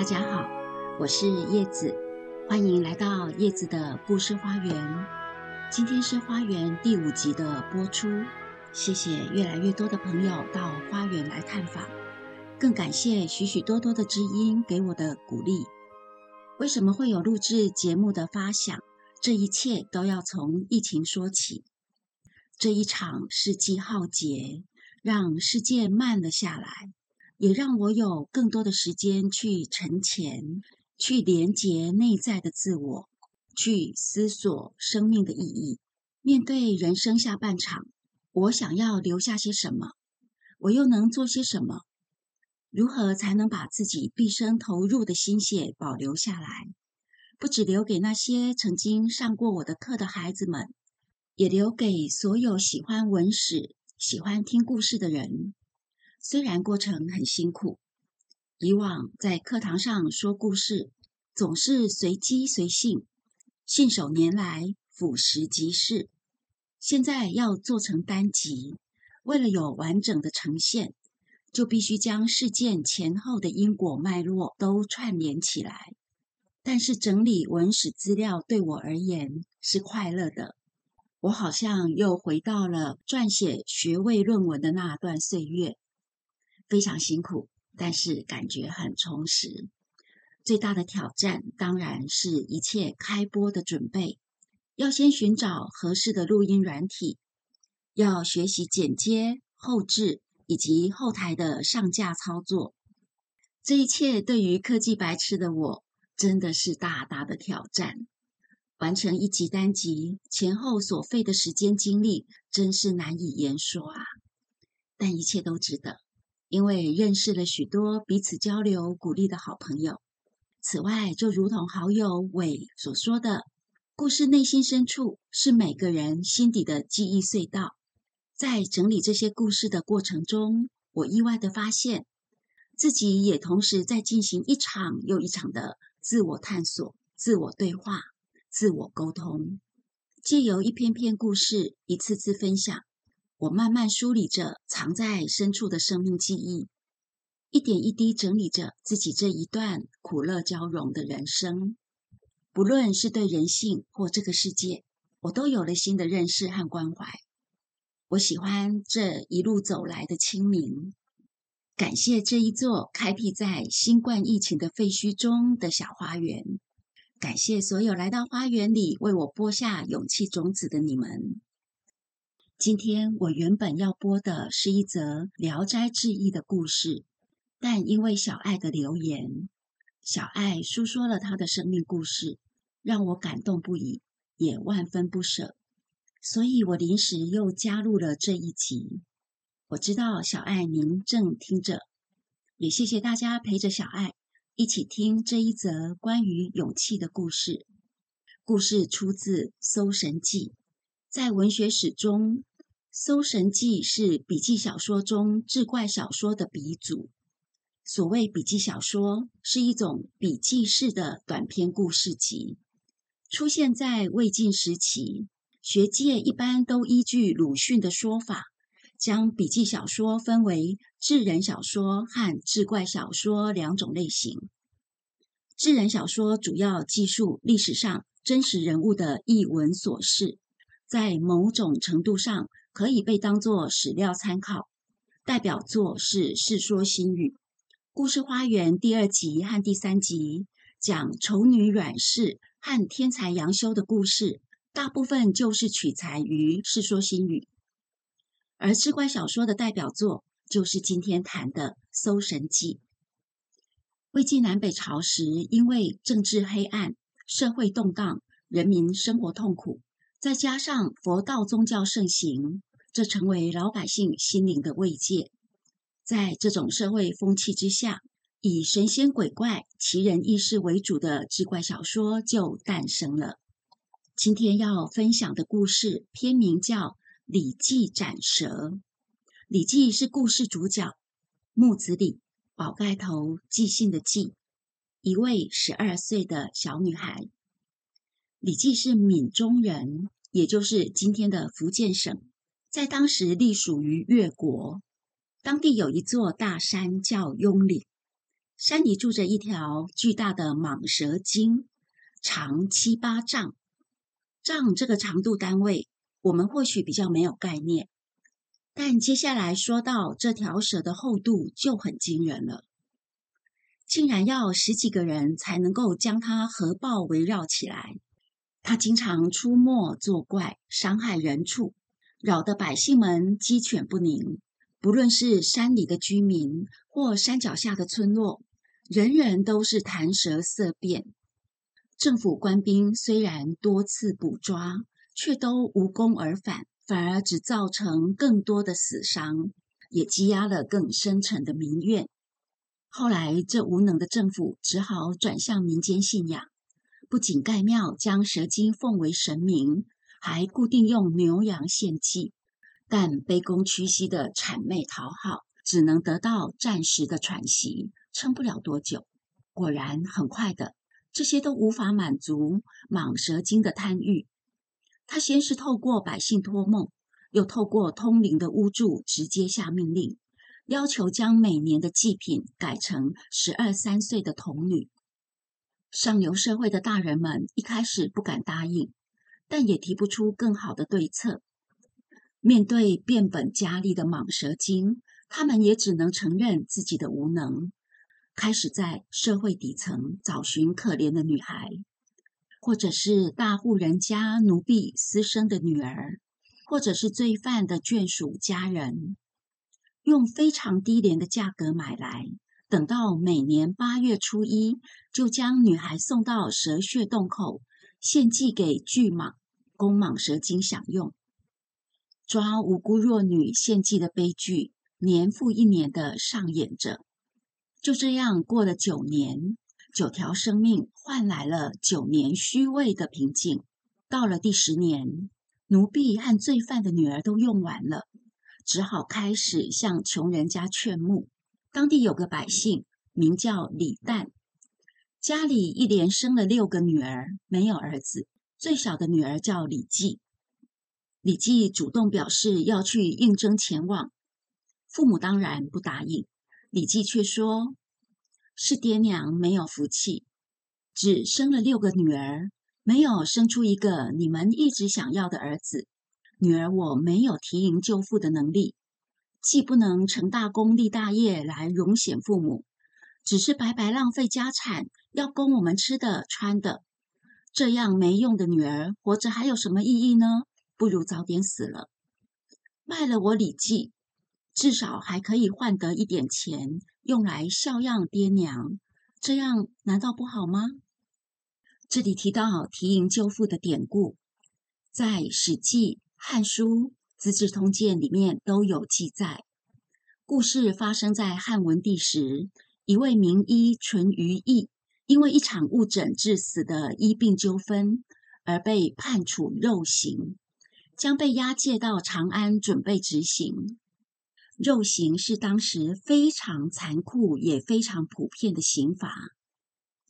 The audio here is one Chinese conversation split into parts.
大家好，我是叶子，欢迎来到叶子的故事花园。今天是花园第五集的播出，谢谢越来越多的朋友到花园来探访，更感谢许许多多的知音给我的鼓励。为什么会有录制节目的发想？这一切都要从疫情说起。这一场世纪浩劫，让世界慢了下来。也让我有更多的时间去沉潜，去连接内在的自我，去思索生命的意义。面对人生下半场，我想要留下些什么？我又能做些什么？如何才能把自己毕生投入的心血保留下来？不只留给那些曾经上过我的课的孩子们，也留给所有喜欢文史、喜欢听故事的人。虽然过程很辛苦，以往在课堂上说故事总是随机随性，信手拈来，俯拾即是。现在要做成单集，为了有完整的呈现，就必须将事件前后的因果脉络都串联起来。但是整理文史资料对我而言是快乐的，我好像又回到了撰写学位论文的那段岁月。非常辛苦，但是感觉很充实。最大的挑战当然是一切开播的准备，要先寻找合适的录音软体，要学习剪接、后置以及后台的上架操作。这一切对于科技白痴的我，真的是大大的挑战。完成一集单集前后所费的时间精力，真是难以言说啊！但一切都值得。因为认识了许多彼此交流、鼓励的好朋友。此外，就如同好友伟所说的，故事内心深处是每个人心底的记忆隧道。在整理这些故事的过程中，我意外的发现，自己也同时在进行一场又一场的自我探索、自我对话、自我沟通，借由一篇篇故事，一次次分享。我慢慢梳理着藏在深处的生命记忆，一点一滴整理着自己这一段苦乐交融的人生。不论是对人性或这个世界，我都有了新的认识和关怀。我喜欢这一路走来的清明，感谢这一座开辟在新冠疫情的废墟中的小花园，感谢所有来到花园里为我播下勇气种子的你们。今天我原本要播的是一则《聊斋志异》的故事，但因为小爱的留言，小爱诉说了她的生命故事，让我感动不已，也万分不舍，所以我临时又加入了这一集。我知道小爱您正听着，也谢谢大家陪着小爱一起听这一则关于勇气的故事。故事出自《搜神记》，在文学史中。《搜神记》是笔记小说中志怪小说的鼻祖。所谓笔记小说，是一种笔记式的短篇故事集，出现在魏晋时期。学界一般都依据鲁迅的说法，将笔记小说分为志人小说和志怪小说两种类型。志人小说主要记述历史上真实人物的译文琐事，在某种程度上。可以被当作史料参考。代表作是《世说新语》。故事花园第二集和第三集讲丑女阮氏和天才杨修的故事，大部分就是取材于《世说新语》。而志怪小说的代表作就是今天谈的《搜神记》。魏晋南北朝时，因为政治黑暗、社会动荡，人民生活痛苦。再加上佛道宗教盛行，这成为老百姓心灵的慰藉。在这种社会风气之下，以神仙鬼怪、奇人异事为主的志怪小说就诞生了。今天要分享的故事片名叫《李记斩蛇》。李记是故事主角，木子李，宝盖头，记性的记，一位十二岁的小女孩。李记是闽中人，也就是今天的福建省，在当时隶属于越国。当地有一座大山叫雍岭，山里住着一条巨大的蟒蛇精，长七八丈。丈这个长度单位，我们或许比较没有概念，但接下来说到这条蛇的厚度就很惊人了，竟然要十几个人才能够将它合抱围绕起来。它经常出没作怪，伤害人畜，扰得百姓们鸡犬不宁。不论是山里的居民或山脚下的村落。人人都是谈舌色变，政府官兵虽然多次捕抓，却都无功而返，反而只造成更多的死伤，也积压了更深沉的民怨。后来，这无能的政府只好转向民间信仰，不仅盖庙将蛇精奉为神明，还固定用牛羊献祭，但卑躬屈膝的谄媚讨好，只能得到暂时的喘息。撑不了多久，果然很快的，这些都无法满足蟒蛇精的贪欲。他先是透过百姓托梦，又透过通灵的巫祝直接下命令，要求将每年的祭品改成十二三岁的童女。上流社会的大人们一开始不敢答应，但也提不出更好的对策。面对变本加厉的蟒蛇精，他们也只能承认自己的无能。开始在社会底层找寻可怜的女孩，或者是大户人家奴婢私生的女儿，或者是罪犯的眷属家人，用非常低廉的价格买来，等到每年八月初一，就将女孩送到蛇穴洞口，献祭给巨蟒，公蟒蛇精享用。抓无辜弱女献祭的悲剧，年复一年的上演着。就这样过了九年，九条生命换来了九年虚伪的平静。到了第十年，奴婢和罪犯的女儿都用完了，只好开始向穷人家劝募。当地有个百姓名叫李旦，家里一连生了六个女儿，没有儿子。最小的女儿叫李记。李记主动表示要去应征前往，父母当然不答应。李记却说：“是爹娘没有福气，只生了六个女儿，没有生出一个你们一直想要的儿子。女儿我没有提营救父的能力，既不能成大功立大业来荣显父母，只是白白浪费家产，要供我们吃的穿的。这样没用的女儿，活着还有什么意义呢？不如早点死了，卖了我李记。”至少还可以换得一点钱，用来孝养爹娘，这样难道不好吗？这里提到提营救父的典故，在《史记》《汉书》《资治通鉴》里面都有记载。故事发生在汉文帝时，一位名医淳于意，因为一场误诊致死的医病纠纷，而被判处肉刑，将被押解到长安准备执行。肉刑是当时非常残酷也非常普遍的刑罚，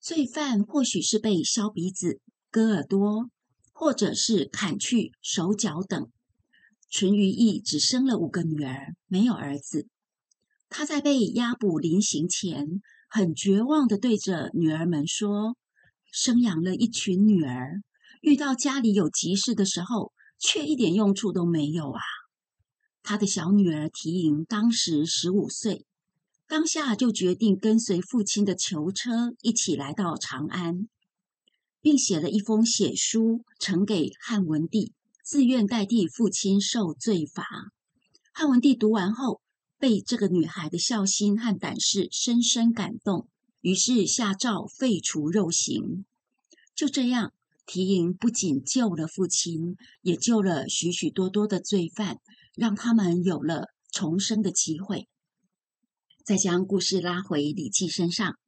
罪犯或许是被削鼻子、割耳朵，或者是砍去手脚等。淳于意只生了五个女儿，没有儿子。他在被押捕临刑前，很绝望的对着女儿们说：“生养了一群女儿，遇到家里有急事的时候，却一点用处都没有啊！”他的小女儿提莹当时十五岁，当下就决定跟随父亲的囚车一起来到长安，并写了一封血书呈给汉文帝，自愿代替父亲受罪罚。汉文帝读完后，被这个女孩的孝心和胆识深深感动，于是下诏废除肉刑。就这样，提莹不仅救了父亲，也救了许许多多的罪犯。让他们有了重生的机会。再将故事拉回李记身上，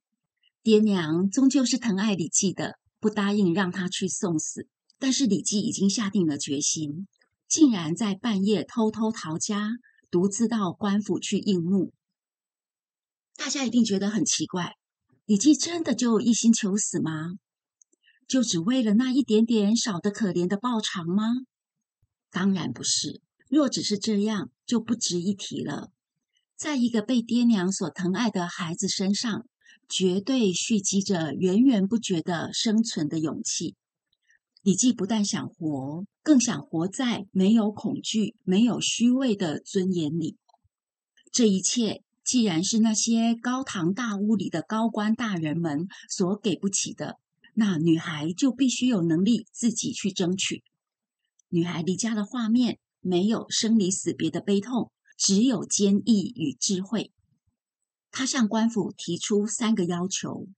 爹娘终究是疼爱李记的，不答应让他去送死。但是李记已经下定了决心，竟然在半夜偷偷逃家，独自到官府去应募。大家一定觉得很奇怪：李济真的就一心求死吗？就只为了那一点点少得可怜的报偿吗？当然不是。若只是这样，就不值一提了。在一个被爹娘所疼爱的孩子身上，绝对蓄积着源源不绝的生存的勇气。李记不但想活，更想活在没有恐惧、没有虚伪的尊严里。这一切，既然是那些高堂大屋里的高官大人们所给不起的，那女孩就必须有能力自己去争取。女孩离家的画面，没有生离死别的悲痛，只有坚毅与智慧。她向官府提出三个要求：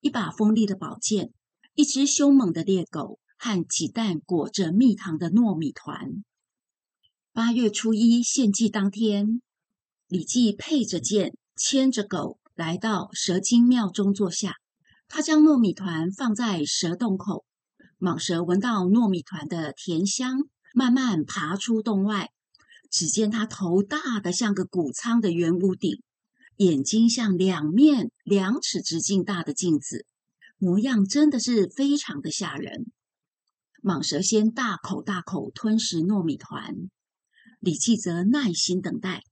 一把锋利的宝剑，一只凶猛的猎狗，和几担裹着蜜糖的糯米团。八月初一献祭当天。李记配着剑，牵着狗，来到蛇精庙中坐下。他将糯米团放在蛇洞口，蟒蛇闻到糯米团的甜香，慢慢爬出洞外。只见它头大的像个谷仓的圆屋顶，眼睛像两面两尺直径大的镜子，模样真的是非常的吓人。蟒蛇先大口大口吞食糯米团，李记则耐心等待。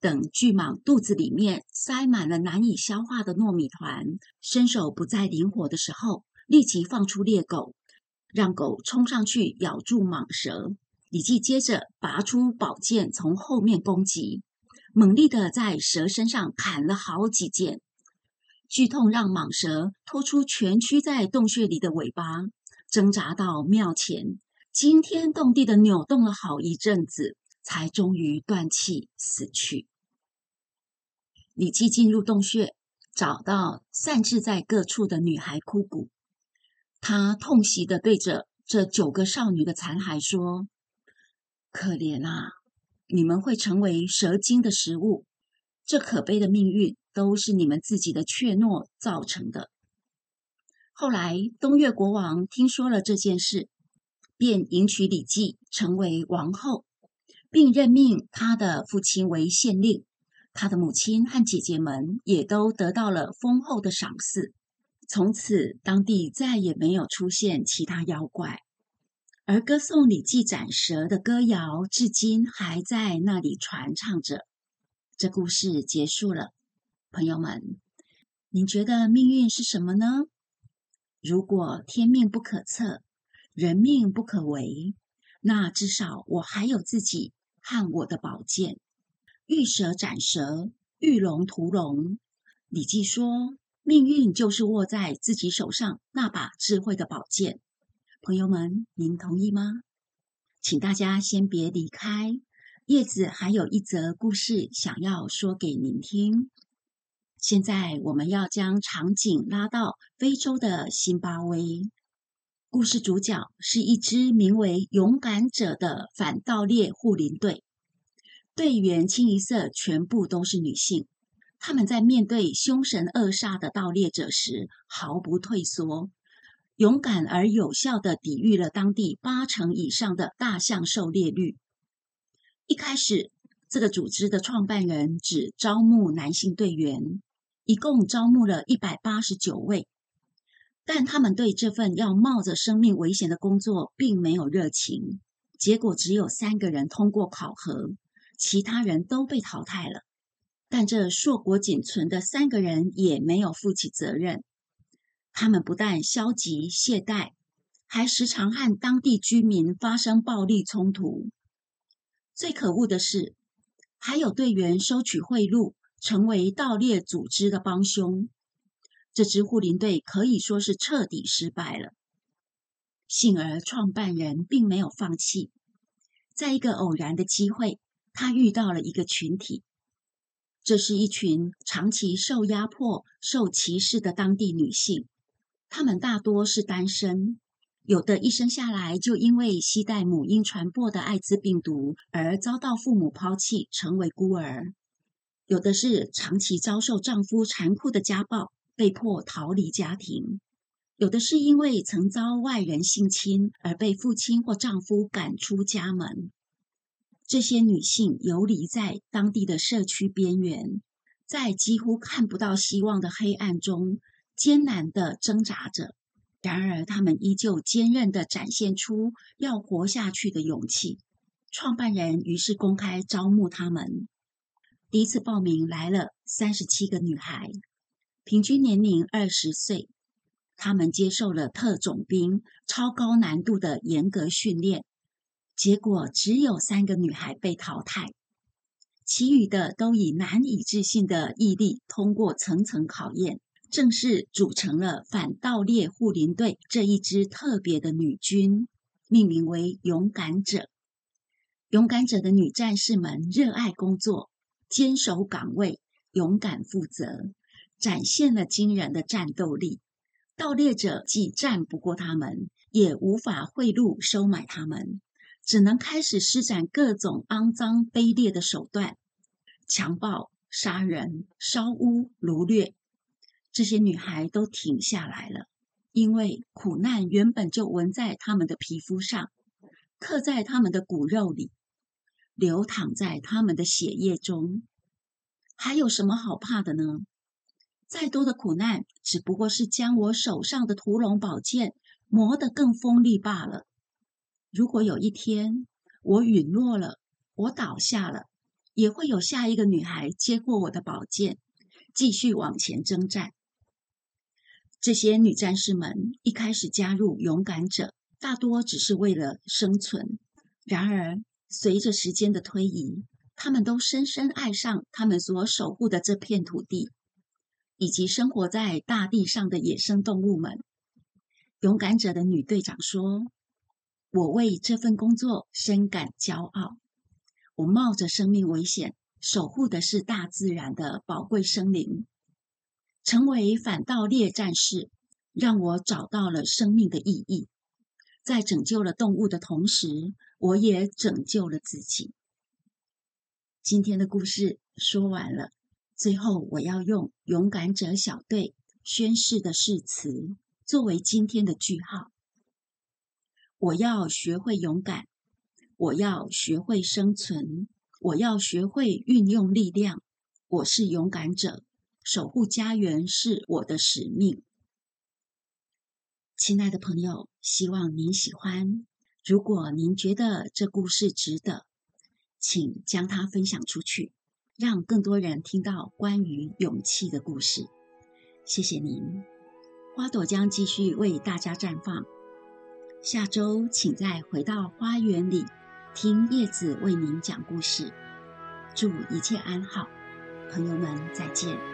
等巨蟒肚子里面塞满了难以消化的糯米团，身手不再灵活的时候，立即放出猎狗，让狗冲上去咬住蟒蛇。李记接着拔出宝剑，从后面攻击，猛力的在蛇身上砍了好几剑。剧痛让蟒蛇拖出蜷曲在洞穴里的尾巴，挣扎到庙前，惊天动地的扭动了好一阵子，才终于断气死去。李记进入洞穴，找到散置在各处的女孩枯骨。他痛惜的对着这九个少女的残骸说：“可怜啊，你们会成为蛇精的食物。这可悲的命运都是你们自己的怯懦造成的。”后来，东岳国王听说了这件事，便迎娶李记成为王后，并任命他的父亲为县令。他的母亲和姐姐们也都得到了丰厚的赏赐。从此，当地再也没有出现其他妖怪，而歌颂李记斩蛇的歌谣至今还在那里传唱着。这故事结束了，朋友们，您觉得命运是什么呢？如果天命不可测，人命不可违，那至少我还有自己和我的宝剑。遇蛇斩蛇，遇龙屠龙。李记说：“命运就是握在自己手上那把智慧的宝剑。”朋友们，您同意吗？请大家先别离开，叶子还有一则故事想要说给您听。现在我们要将场景拉到非洲的辛巴威。故事主角是一支名为“勇敢者”的反盗猎护林队。队员清一色全部都是女性，他们在面对凶神恶煞的盗猎者时毫不退缩，勇敢而有效地抵御了当地八成以上的大象狩猎率。一开始，这个组织的创办人只招募男性队员，一共招募了一百八十九位，但他们对这份要冒着生命危险的工作并没有热情，结果只有三个人通过考核。其他人都被淘汰了，但这硕果仅存的三个人也没有负起责任。他们不但消极懈怠，还时常和当地居民发生暴力冲突。最可恶的是，还有队员收取贿赂，成为盗猎组织的帮凶。这支护林队可以说是彻底失败了。幸而创办人并没有放弃，在一个偶然的机会。他遇到了一个群体，这是一群长期受压迫、受歧视的当地女性。她们大多是单身，有的一生下来就因为携带母婴传播的艾滋病毒而遭到父母抛弃，成为孤儿；有的是长期遭受丈夫残酷的家暴，被迫逃离家庭；有的是因为曾遭外人性侵而被父亲或丈夫赶出家门。这些女性游离在当地的社区边缘，在几乎看不到希望的黑暗中艰难地挣扎着。然而，她们依旧坚韧地展现出要活下去的勇气。创办人于是公开招募她们。第一次报名来了三十七个女孩，平均年龄二十岁。他们接受了特种兵超高难度的严格训练，结果只有三个女孩被淘汰，其余的都以难以置信的毅力通过层层考验，正式组成了反盗猎护林队这一支特别的女军，命名为“勇敢者”。勇敢者的女战士们热爱工作，坚守岗位，勇敢负责，展现了惊人的战斗力。盗猎者既战不过他们，也无法贿赂收买他们，只能开始施展各种肮脏卑劣的手段，强暴、杀人、烧屋、掳掠。这些女孩都停下来了，因为苦难原本就纹在他们的皮肤上，刻在他们的骨肉里，流淌在他们的血液中，还有什么好怕的呢？再多的苦难，只不过是将我手上的屠龙宝剑磨得更锋利罢了。如果有一天我陨落了，我倒下了，也会有下一个女孩接过我的宝剑，继续往前征战。这些女战士们一开始加入勇敢者，大多只是为了生存。然而，随着时间的推移，他们都深深爱上他们所守护的这片土地。以及生活在大地上的野生动物们，勇敢者的女队长说：“我为这份工作深感骄傲。我冒着生命危险，守护的是大自然的宝贵生灵。成为反盗猎战士，让我找到了生命的意义。在拯救了动物的同时，我也拯救了自己。”今天的故事说完了。最后，我要用勇敢者小队宣誓的誓词作为今天的句号。我要学会勇敢，我要学会生存，我要学会运用力量。我是勇敢者，守护家园是我的使命。亲爱的朋友，希望您喜欢。如果您觉得这故事值得，请将它分享出去。让更多人听到关于勇气的故事。谢谢您，花朵将继续为大家绽放。下周请再回到花园里，听叶子为您讲故事。祝一切安好，朋友们再见。